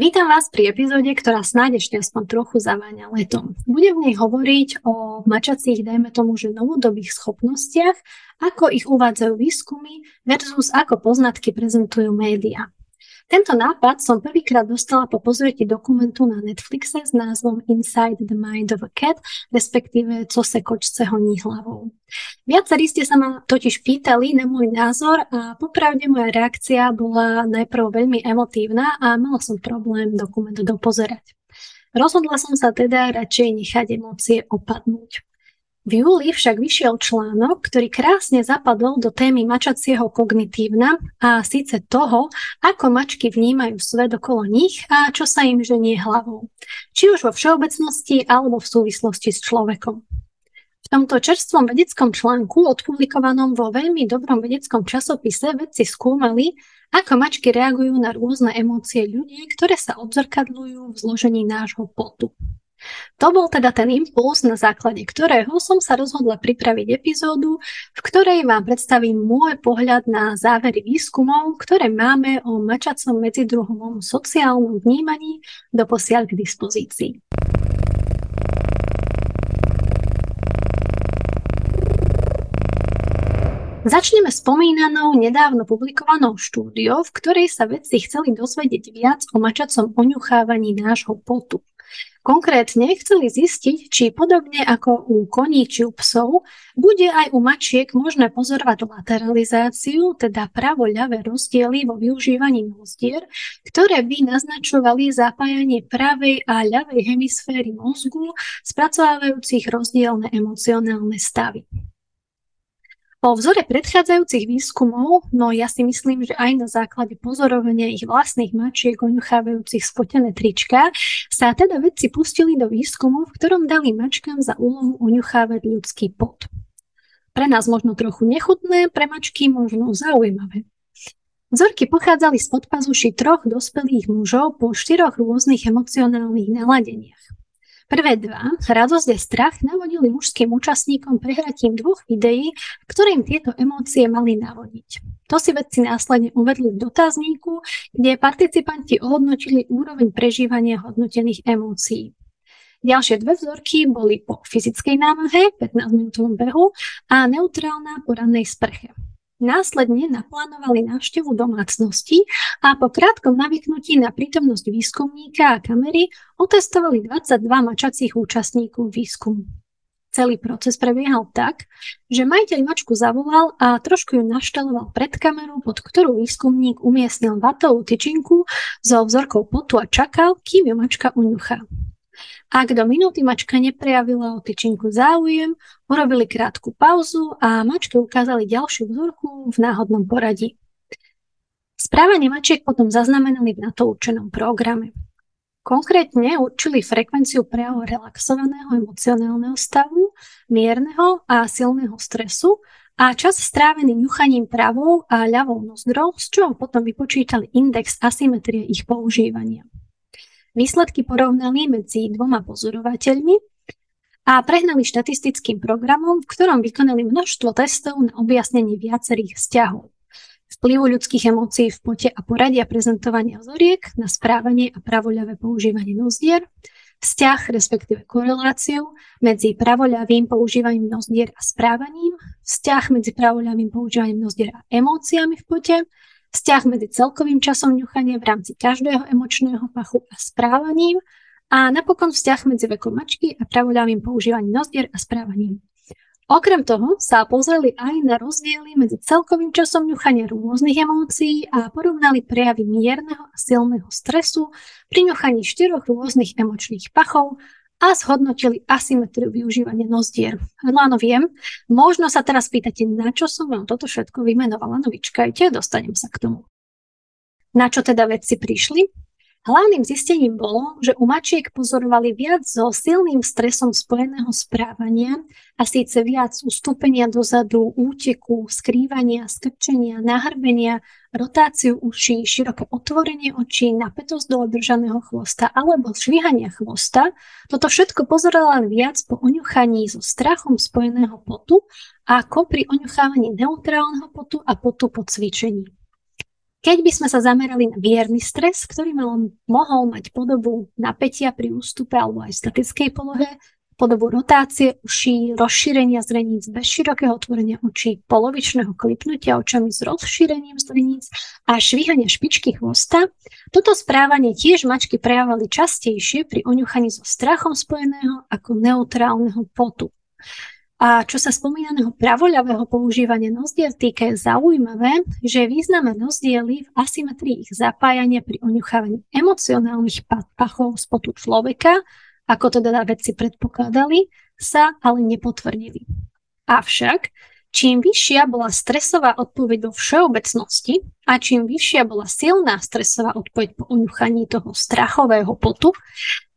Vítam vás pri epizóde, ktorá snáď ešte aspoň trochu zaváňa letom. Budem v nej hovoriť o mačacích, dajme tomu, že novodobých schopnostiach, ako ich uvádzajú výskumy versus ako poznatky prezentujú médiá. Tento nápad som prvýkrát dostala po pozretí dokumentu na Netflixe s názvom Inside the Mind of a Cat, respektíve Co se kočce honí hlavou. Viacerí ste sa ma totiž pýtali na môj názor a popravde moja reakcia bola najprv veľmi emotívna a mala som problém dokument dopozerať. Rozhodla som sa teda radšej nechať emócie opadnúť. V júli však vyšiel článok, ktorý krásne zapadol do témy mačacieho kognitívna a síce toho, ako mačky vnímajú svet okolo nich a čo sa im ženie hlavou. Či už vo všeobecnosti alebo v súvislosti s človekom. V tomto čerstvom vedeckom článku, odpublikovanom vo veľmi dobrom vedeckom časopise, vedci skúmali, ako mačky reagujú na rôzne emócie ľudí, ktoré sa odzrkadľujú v zložení nášho potu. To bol teda ten impuls, na základe ktorého som sa rozhodla pripraviť epizódu, v ktorej vám predstavím môj pohľad na závery výskumov, ktoré máme o mačacom medzidruhovom sociálnom vnímaní doposiaľ k dispozícii. Začneme spomínanou nedávno publikovanou štúdiou, v ktorej sa vedci chceli dozvedieť viac o mačacom oňuchávaní nášho potu. Konkrétne chceli zistiť, či podobne ako u koní či u psov, bude aj u mačiek možné pozorovať lateralizáciu, teda pravo-ľavé rozdiely vo využívaní nozdier, ktoré by naznačovali zapájanie pravej a ľavej hemisféry mozgu, spracovávajúcich rozdielne emocionálne stavy. Po vzore predchádzajúcich výskumov, no ja si myslím, že aj na základe pozorovania ich vlastných mačiek oňuchávajúcich spotené trička, sa teda vedci pustili do výskumu, v ktorom dali mačkám za úlohu oňuchávať ľudský pot. Pre nás možno trochu nechutné, pre mačky možno zaujímavé. Vzorky pochádzali z podpazuši troch dospelých mužov po štyroch rôznych emocionálnych naladeniach. Prvé dva, radosť a strach, navodili mužským účastníkom prehratím dvoch videí, ktorým tieto emócie mali navodiť. To si vedci následne uvedli v dotazníku, kde participanti ohodnotili úroveň prežívania hodnotených emócií. Ďalšie dve vzorky boli po fyzickej námahe, 15-minútovom behu a neutrálna po rannej sprche. Následne naplánovali návštevu domácnosti a po krátkom navyknutí na prítomnosť výskumníka a kamery otestovali 22 mačacích účastníkov výskumu. Celý proces prebiehal tak, že majiteľ mačku zavolal a trošku ju naštaloval pred kamerou, pod ktorú výskumník umiestnil vatovú tyčinku so vzorkou potu a čakal, kým ju mačka uňuchá. Ak do minúty mačka neprejavila o tyčinku záujem, urobili krátku pauzu a mačke ukázali ďalšiu vzorku v náhodnom poradí. Správanie mačiek potom zaznamenali v na to určenom programe. Konkrétne určili frekvenciu prejavu relaxovaného emocionálneho stavu, mierneho a silného stresu a čas strávený ňuchaním pravou a ľavou nozdrou, z čoho potom vypočítali index asymetrie ich používania. Výsledky porovnali medzi dvoma pozorovateľmi a prehnali štatistickým programom, v ktorom vykonali množstvo testov na objasnenie viacerých vzťahov. Vplyvu ľudských emócií v pote a poradia prezentovania vzoriek na správanie a pravoľavé používanie nozdier, vzťah, respektíve koreláciu medzi pravoľavým používaním nozdier a správaním, vzťah medzi pravoľavým používaním nozdier a emóciami v pote, vzťah medzi celkovým časom ňuchania v rámci každého emočného pachu a správaním a napokon vzťah medzi vekom mačky a pravoľavým používaním nozdier a správaním. Okrem toho sa pozreli aj na rozdiely medzi celkovým časom ňuchania rôznych emócií a porovnali prejavy mierneho a silného stresu pri ňuchaní štyroch rôznych emočných pachov a zhodnotili asymetriu využívania nozdier. No áno, viem, možno sa teraz pýtate, na čo som vám toto všetko vymenovala, no vyčkajte, dostanem sa k tomu. Na čo teda vedci prišli? Hlavným zistením bolo, že u mačiek pozorovali viac so silným stresom spojeného správania a síce viac ustúpenia dozadu, úteku, skrývania, skrčenia, nahrbenia, rotáciu uší, široké otvorenie očí, napätosť do održaného chvosta alebo švíhania chvosta. Toto všetko pozorovala viac po oňuchaní so strachom spojeného potu ako pri oňuchávaní neutrálneho potu a potu po cvičení. Keď by sme sa zamerali na mierny stres, ktorý mal, mohol mať podobu napätia pri ústupe alebo aj statickej polohe, podobu rotácie uší, rozšírenia zreníc bez širokého otvorenia očí, polovičného klipnutia očami s rozšírením zreníc a švíhania špičky chvosta. Toto správanie tiež mačky prejavovali častejšie pri oňuchaní so strachom spojeného ako neutrálneho potu. A čo sa spomínaného pravoľavého používania nozdiel týka, je zaujímavé, že významné rozdiely v asymetrii ich zapájania pri oňuchávaní emocionálnych pachov spotu človeka, ako teda vedci predpokladali, sa ale nepotvrdili. Avšak, čím vyššia bola stresová odpoveď vo všeobecnosti a čím vyššia bola silná stresová odpoveď po oňuchaní toho strachového potu,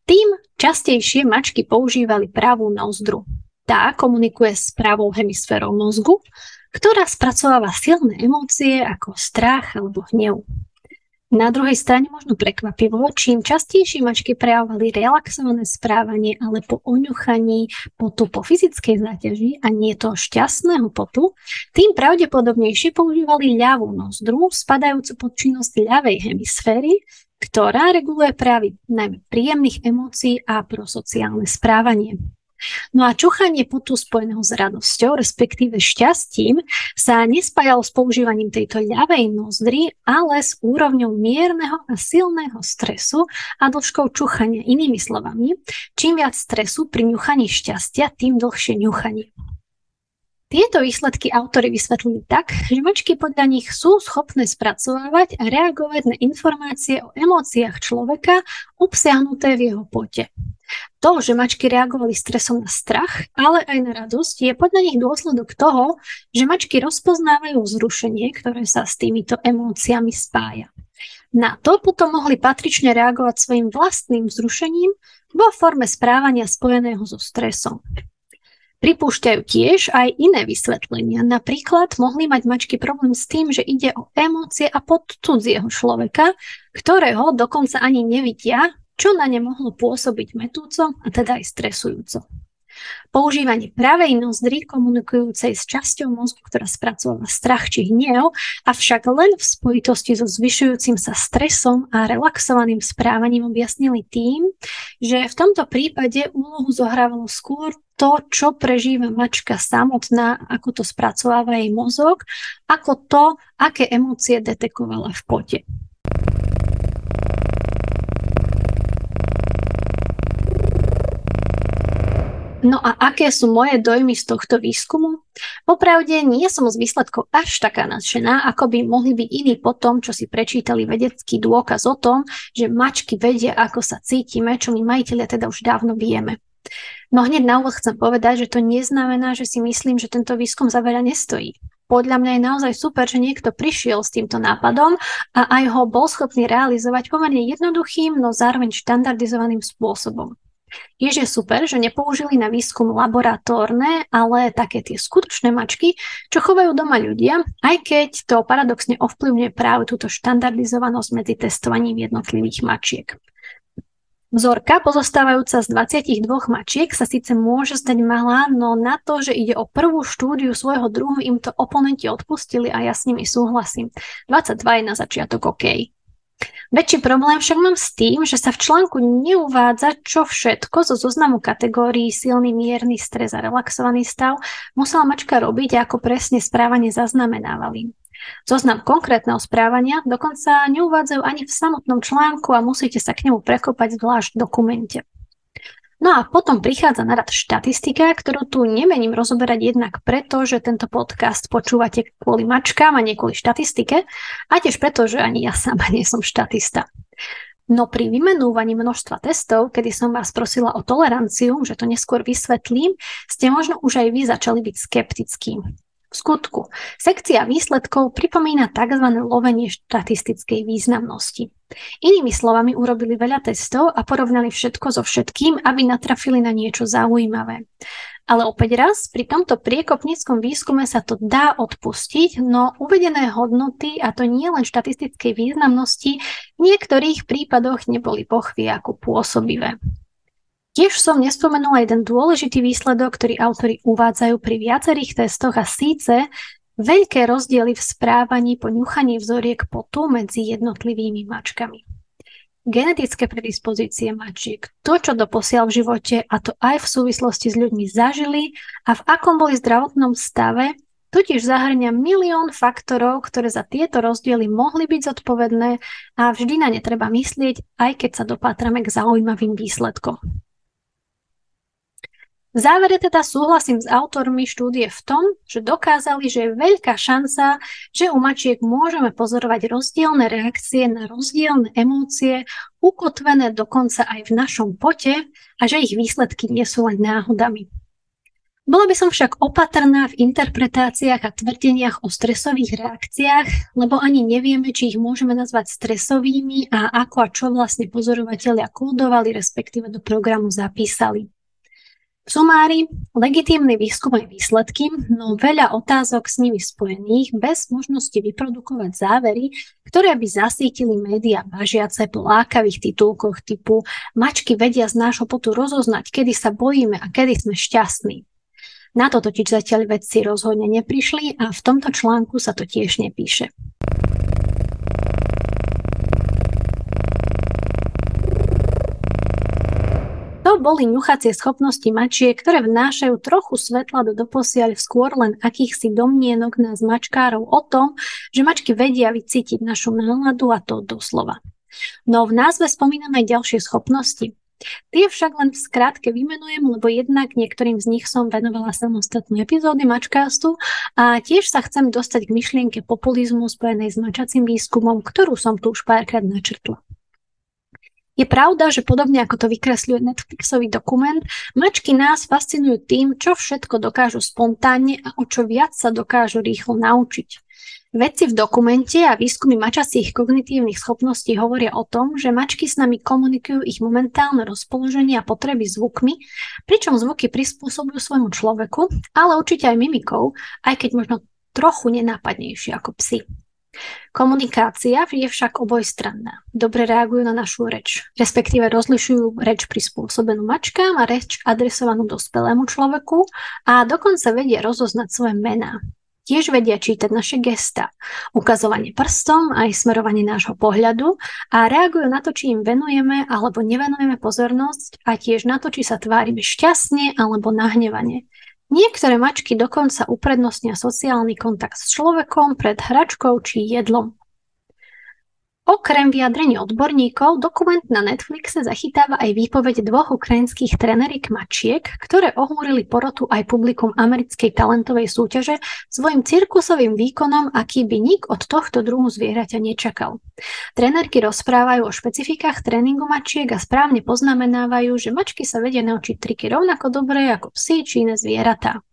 tým častejšie mačky používali pravú nozdru. Tá komunikuje s pravou hemisférou mozgu, ktorá spracováva silné emócie ako strach alebo hnev. Na druhej strane možno prekvapivo, čím častejšie mačky prejavovali relaxované správanie, ale po oňuchaní potu po fyzickej záťaži a nie to šťastného potu, tým pravdepodobnejšie používali ľavú nozdru, spadajúcu pod činnosť ľavej hemisféry, ktorá reguluje právy najmä príjemných emócií a prosociálne správanie. No a čuchanie potu spojeného s radosťou, respektíve šťastím, sa nespájalo s používaním tejto ľavej nozdry, ale s úrovňou mierneho a silného stresu a dĺžkou čuchania. Inými slovami, čím viac stresu pri ňuchaní šťastia, tým dlhšie ňuchanie. Tieto výsledky autory vysvetlili tak, že mačky podľa nich sú schopné spracovávať a reagovať na informácie o emóciách človeka obsiahnuté v jeho pote. To, že mačky reagovali stresom na strach, ale aj na radosť, je podľa nich dôsledok toho, že mačky rozpoznávajú vzrušenie, ktoré sa s týmito emóciami spája. Na to potom mohli patrične reagovať svojim vlastným vzrušením vo forme správania spojeného so stresom. Pripúšťajú tiež aj iné vysvetlenia. Napríklad mohli mať mačky problém s tým, že ide o emócie a pod cudzieho človeka, ktorého dokonca ani nevidia, čo na ne mohlo pôsobiť metúco a teda aj stresujúco. Používanie pravej nozdry komunikujúcej s časťou mozgu, ktorá spracováva strach či hnev, avšak len v spojitosti so zvyšujúcim sa stresom a relaxovaným správaním objasnili tým, že v tomto prípade úlohu zohrávalo skôr to, čo prežíva mačka samotná, ako to spracováva jej mozog, ako to, aké emócie detekovala v pote. No a aké sú moje dojmy z tohto výskumu? Popravde nie som z výsledkov až taká nadšená, ako by mohli byť iní po tom, čo si prečítali vedecký dôkaz o tom, že mačky vedia, ako sa cítime, čo my majiteľia teda už dávno vieme. No hneď na úvod chcem povedať, že to neznamená, že si myslím, že tento výskum za veľa nestojí. Podľa mňa je naozaj super, že niekto prišiel s týmto nápadom a aj ho bol schopný realizovať pomerne jednoduchým, no zároveň štandardizovaným spôsobom. Je, že super, že nepoužili na výskum laboratórne, ale také tie skutočné mačky, čo chovajú doma ľudia, aj keď to paradoxne ovplyvňuje práve túto štandardizovanosť medzi testovaním jednotlivých mačiek. Vzorka pozostávajúca z 22 mačiek sa síce môže zdať malá, no na to, že ide o prvú štúdiu svojho druhu, im to oponenti odpustili a ja s nimi súhlasím. 22 je na začiatok OK. Väčší problém však mám s tým, že sa v článku neuvádza, čo všetko zo zoznamu kategórií silný mierny stres a relaxovaný stav musela mačka robiť a ako presne správanie zaznamenávali. Zoznam konkrétneho správania dokonca neuvádzajú ani v samotnom článku a musíte sa k nemu prekopať zvlášť v dokumente. No a potom prichádza na rad štatistika, ktorú tu nemením rozoberať jednak preto, že tento podcast počúvate kvôli mačkám a nie kvôli štatistike, a tiež preto, že ani ja sama nie som štatista. No pri vymenúvaní množstva testov, kedy som vás prosila o toleranciu, že to neskôr vysvetlím, ste možno už aj vy začali byť skeptickí. V skutku, sekcia výsledkov pripomína tzv. lovenie štatistickej významnosti. Inými slovami urobili veľa testov a porovnali všetko so všetkým, aby natrafili na niečo zaujímavé. Ale opäť raz, pri tomto priekopníckom výskume sa to dá odpustiť, no uvedené hodnoty, a to nie len štatistickej významnosti, v niektorých prípadoch neboli pochvy ako pôsobivé. Tiež som nespomenula jeden dôležitý výsledok, ktorý autori uvádzajú pri viacerých testoch a síce, veľké rozdiely v správaní po ňuchaní vzoriek potu medzi jednotlivými mačkami. Genetické predispozície mačiek, to, čo doposiaľ v živote a to aj v súvislosti s ľuďmi zažili a v akom boli zdravotnom stave, totiž zahrňa milión faktorov, ktoré za tieto rozdiely mohli byť zodpovedné a vždy na ne treba myslieť, aj keď sa dopátrame k zaujímavým výsledkom. V závere teda súhlasím s autormi štúdie v tom, že dokázali, že je veľká šanca, že u mačiek môžeme pozorovať rozdielne reakcie na rozdielne emócie, ukotvené dokonca aj v našom pote a že ich výsledky nie sú len náhodami. Bola by som však opatrná v interpretáciách a tvrdeniach o stresových reakciách, lebo ani nevieme, či ich môžeme nazvať stresovými a ako a čo vlastne pozorovatelia kódovali, respektíve do programu zapísali. Sumári, legitímny výskum aj výsledky, no veľa otázok s nimi spojených bez možnosti vyprodukovať závery, ktoré by zasítili médiá bažiace po lákavých titulkoch typu mačky vedia z nášho potu rozoznať, kedy sa bojíme a kedy sme šťastní. Na to totiž zatiaľ vedci rozhodne neprišli a v tomto článku sa to tiež nepíše. To boli ňuchacie schopnosti mačiek, ktoré vnášajú trochu svetla do doposiaľ skôr len akýchsi domnienok nás mačkárov o tom, že mačky vedia vycítiť našu náladu a to doslova. No v názve spomínam aj ďalšie schopnosti. Tie však len v skrátke vymenujem, lebo jednak niektorým z nich som venovala samostatné epizódy mačkástu a tiež sa chcem dostať k myšlienke populizmu spojenej s mačacím výskumom, ktorú som tu už párkrát načrtla. Je pravda, že podobne ako to vykresľuje Netflixový dokument, mačky nás fascinujú tým, čo všetko dokážu spontánne a o čo viac sa dokážu rýchlo naučiť. Vedci v dokumente a výskumy mačacích kognitívnych schopností hovoria o tom, že mačky s nami komunikujú ich momentálne rozpoloženie a potreby zvukmi, pričom zvuky prispôsobujú svojmu človeku, ale určite aj mimikou, aj keď možno trochu nenápadnejšie ako psy. Komunikácia je však obojstranná. Dobre reagujú na našu reč, respektíve rozlišujú reč prispôsobenú mačkám a reč adresovanú dospelému človeku a dokonca vedia rozoznať svoje mená. Tiež vedia čítať naše gesta, ukazovanie prstom aj smerovanie nášho pohľadu a reagujú na to, či im venujeme alebo nevenujeme pozornosť a tiež na to, či sa tvárime šťastne alebo nahnevane. Niektoré mačky dokonca uprednostnia sociálny kontakt s človekom pred hračkou či jedlom. Okrem vyjadrení odborníkov, dokument na Netflixe zachytáva aj výpoveď dvoch ukrajinských trenerik mačiek, ktoré ohúrili porotu aj publikum americkej talentovej súťaže svojim cirkusovým výkonom, aký by nik od tohto druhu zvieraťa nečakal. Trenerky rozprávajú o špecifikách tréningu mačiek a správne poznamenávajú, že mačky sa vedia naučiť triky rovnako dobre ako psi či iné zvieratá.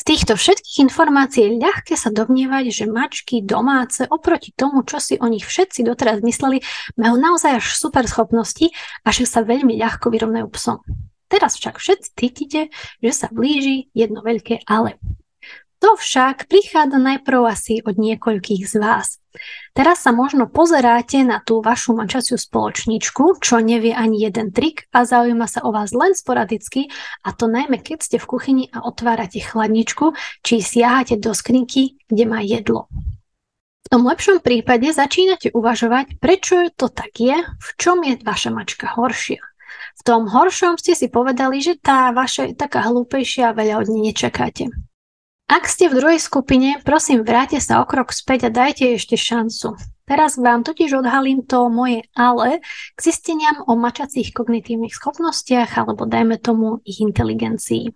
Z týchto všetkých informácií je ľahké sa domnievať, že mačky domáce oproti tomu, čo si o nich všetci doteraz mysleli, majú naozaj až super schopnosti a že sa veľmi ľahko vyrovnajú psom. Teraz však všetci cítite, že sa blíži jedno veľké ale. To však prichádza najprv asi od niekoľkých z vás. Teraz sa možno pozeráte na tú vašu mačaciu spoločničku, čo nevie ani jeden trik a zaujíma sa o vás len sporadicky a to najmä keď ste v kuchyni a otvárate chladničku, či siahate do skrinky, kde má jedlo. V tom lepšom prípade začínate uvažovať, prečo to tak je, v čom je vaša mačka horšia. V tom horšom ste si povedali, že tá vaša je taká hlúpejšia a veľa od nej nečakáte. Ak ste v druhej skupine, prosím, vráte sa o krok späť a dajte ešte šancu. Teraz vám totiž odhalím to moje ale k zisteniam o mačacích kognitívnych schopnostiach alebo dajme tomu ich inteligencii.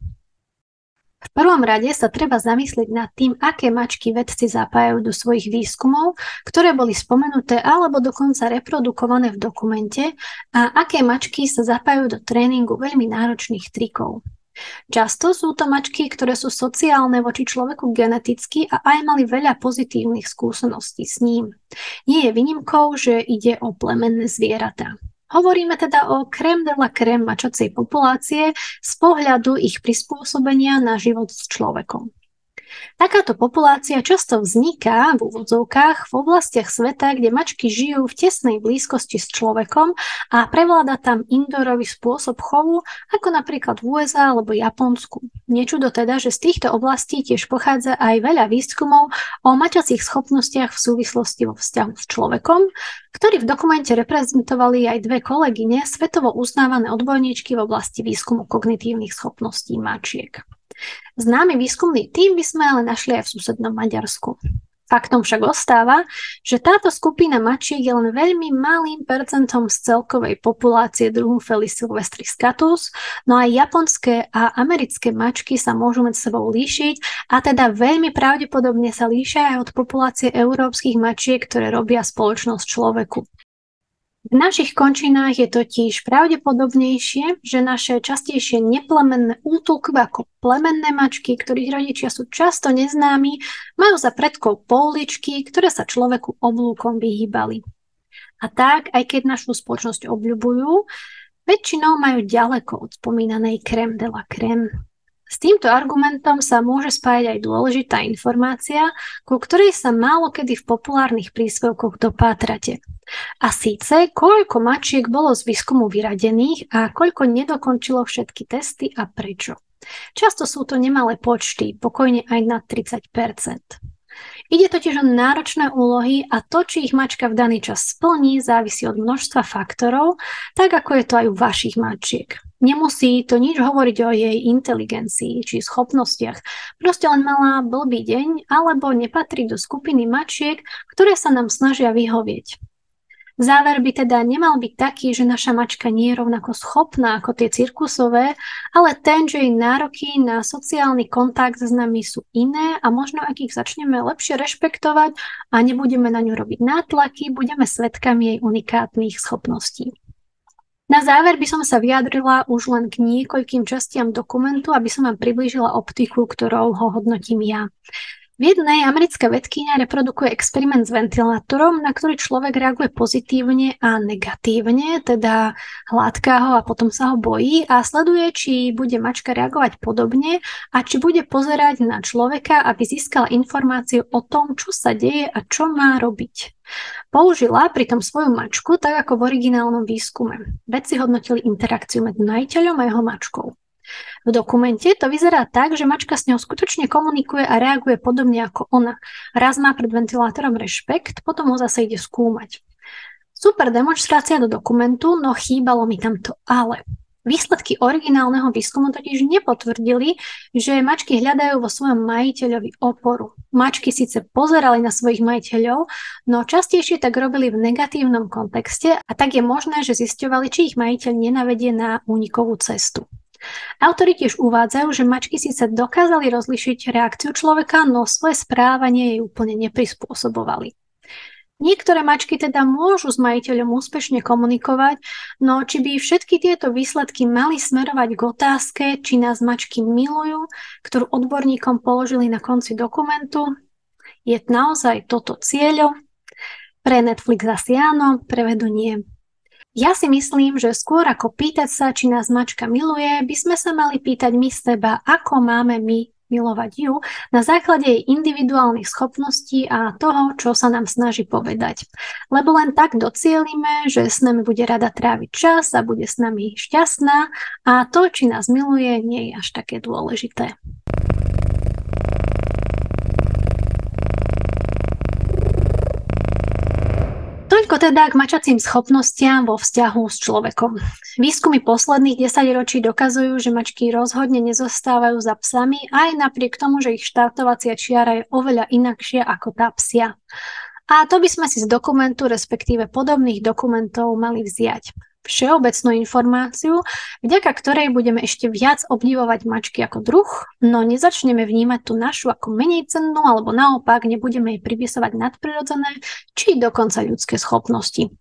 V prvom rade sa treba zamyslieť nad tým, aké mačky vedci zapájajú do svojich výskumov, ktoré boli spomenuté alebo dokonca reprodukované v dokumente a aké mačky sa zapájajú do tréningu veľmi náročných trikov. Často sú to mačky, ktoré sú sociálne voči človeku geneticky a aj mali veľa pozitívnych skúseností s ním. Nie je výnimkou, že ide o plemenné zvieratá. Hovoríme teda o krem de la krem mačacej populácie z pohľadu ich prispôsobenia na život s človekom. Takáto populácia často vzniká v úvodzovkách v oblastiach sveta, kde mačky žijú v tesnej blízkosti s človekom a prevláda tam indorový spôsob chovu, ako napríklad v USA alebo Japonsku. Nečudo teda, že z týchto oblastí tiež pochádza aj veľa výskumov o mačacích schopnostiach v súvislosti vo vzťahu s človekom, ktorí v dokumente reprezentovali aj dve kolegyne, svetovo uznávané odborníčky v oblasti výskumu kognitívnych schopností mačiek. Známy výskumný tým by sme ale našli aj v susednom Maďarsku. Faktom však ostáva, že táto skupina mačiek je len veľmi malým percentom z celkovej populácie druhu Felis silvestris catus, no aj japonské a americké mačky sa môžu medzi sebou líšiť a teda veľmi pravdepodobne sa líšia aj od populácie európskych mačiek, ktoré robia spoločnosť človeku. V našich končinách je totiž pravdepodobnejšie, že naše častejšie neplemenné útulky ako plemenné mačky, ktorých rodičia sú často neznámi, majú za predkov pouličky, ktoré sa človeku oblúkom vyhýbali. A tak, aj keď našu spoločnosť obľubujú, väčšinou majú ďaleko od spomínanej crème de la crème. S týmto argumentom sa môže spájať aj dôležitá informácia, ku ktorej sa málo kedy v populárnych príspevkoch dopátrate – a síce, koľko mačiek bolo z výskumu vyradených a koľko nedokončilo všetky testy a prečo. Často sú to nemalé počty, pokojne aj na 30 Ide totiž o náročné úlohy a to, či ich mačka v daný čas splní, závisí od množstva faktorov, tak ako je to aj u vašich mačiek. Nemusí to nič hovoriť o jej inteligencii či schopnostiach. Proste len mala blbý deň alebo nepatrí do skupiny mačiek, ktoré sa nám snažia vyhovieť. Záver by teda nemal byť taký, že naša mačka nie je rovnako schopná ako tie cirkusové, ale ten, že jej nároky na sociálny kontakt s nami sú iné a možno ak ich začneme lepšie rešpektovať a nebudeme na ňu robiť nátlaky, budeme svetkami jej unikátnych schopností. Na záver by som sa vyjadrila už len k niekoľkým častiam dokumentu, aby som vám priblížila optiku, ktorou ho hodnotím ja. V jednej americká vedkynia reprodukuje experiment s ventilátorom, na ktorý človek reaguje pozitívne a negatívne, teda hladká ho a potom sa ho bojí a sleduje, či bude mačka reagovať podobne a či bude pozerať na človeka, aby získala informáciu o tom, čo sa deje a čo má robiť. Použila pritom svoju mačku tak ako v originálnom výskume. Vedci hodnotili interakciu medzi majiteľom a jeho mačkou. V dokumente to vyzerá tak, že mačka s ňou skutočne komunikuje a reaguje podobne ako ona. Raz má pred ventilátorom rešpekt, potom ho zase ide skúmať. Super demonstrácia do dokumentu, no chýbalo mi tam to ale. Výsledky originálneho výskumu totiž nepotvrdili, že mačky hľadajú vo svojom majiteľovi oporu. Mačky síce pozerali na svojich majiteľov, no častejšie tak robili v negatívnom kontexte a tak je možné, že zisťovali, či ich majiteľ nenavedie na únikovú cestu. Autori tiež uvádzajú, že mačky síce dokázali rozlišiť reakciu človeka, no svoje správanie jej úplne neprispôsobovali. Niektoré mačky teda môžu s majiteľom úspešne komunikovať, no či by všetky tieto výsledky mali smerovať k otázke, či nás mačky milujú, ktorú odborníkom položili na konci dokumentu, je naozaj toto cieľom? Pre Netflix asi áno, pre vedu nie. Ja si myslím, že skôr ako pýtať sa, či nás mačka miluje, by sme sa mali pýtať my seba, ako máme my milovať ju na základe jej individuálnych schopností a toho, čo sa nám snaží povedať. Lebo len tak docielime, že s nami bude rada tráviť čas a bude s nami šťastná a to, či nás miluje, nie je až také dôležité. Toľko teda k mačacím schopnostiam vo vzťahu s človekom. Výskumy posledných 10 ročí dokazujú, že mačky rozhodne nezostávajú za psami, aj napriek tomu, že ich štartovacia čiara je oveľa inakšia ako tá psia. A to by sme si z dokumentu, respektíve podobných dokumentov mali vziať všeobecnú informáciu, vďaka ktorej budeme ešte viac obdivovať mačky ako druh, no nezačneme vnímať tú našu ako menej cennú, alebo naopak nebudeme jej pripisovať nadprirodzené, či dokonca ľudské schopnosti.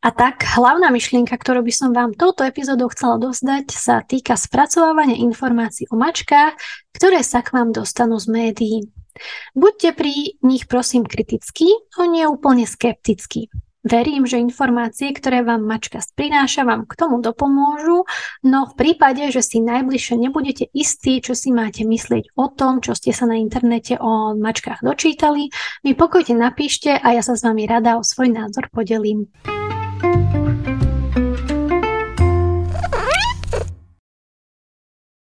A tak, hlavná myšlienka, ktorú by som vám touto epizódou chcela dozdať, sa týka spracovávania informácií o mačkách, ktoré sa k vám dostanú z médií. Buďte pri nich prosím kritickí, no nie úplne skeptickí. Verím, že informácie, ktoré vám mačka prináša, vám k tomu dopomôžu, no v prípade, že si najbližšie nebudete istí, čo si máte myslieť o tom, čo ste sa na internete o mačkách dočítali, mi pokojte napíšte a ja sa s vami rada o svoj názor podelím. thank you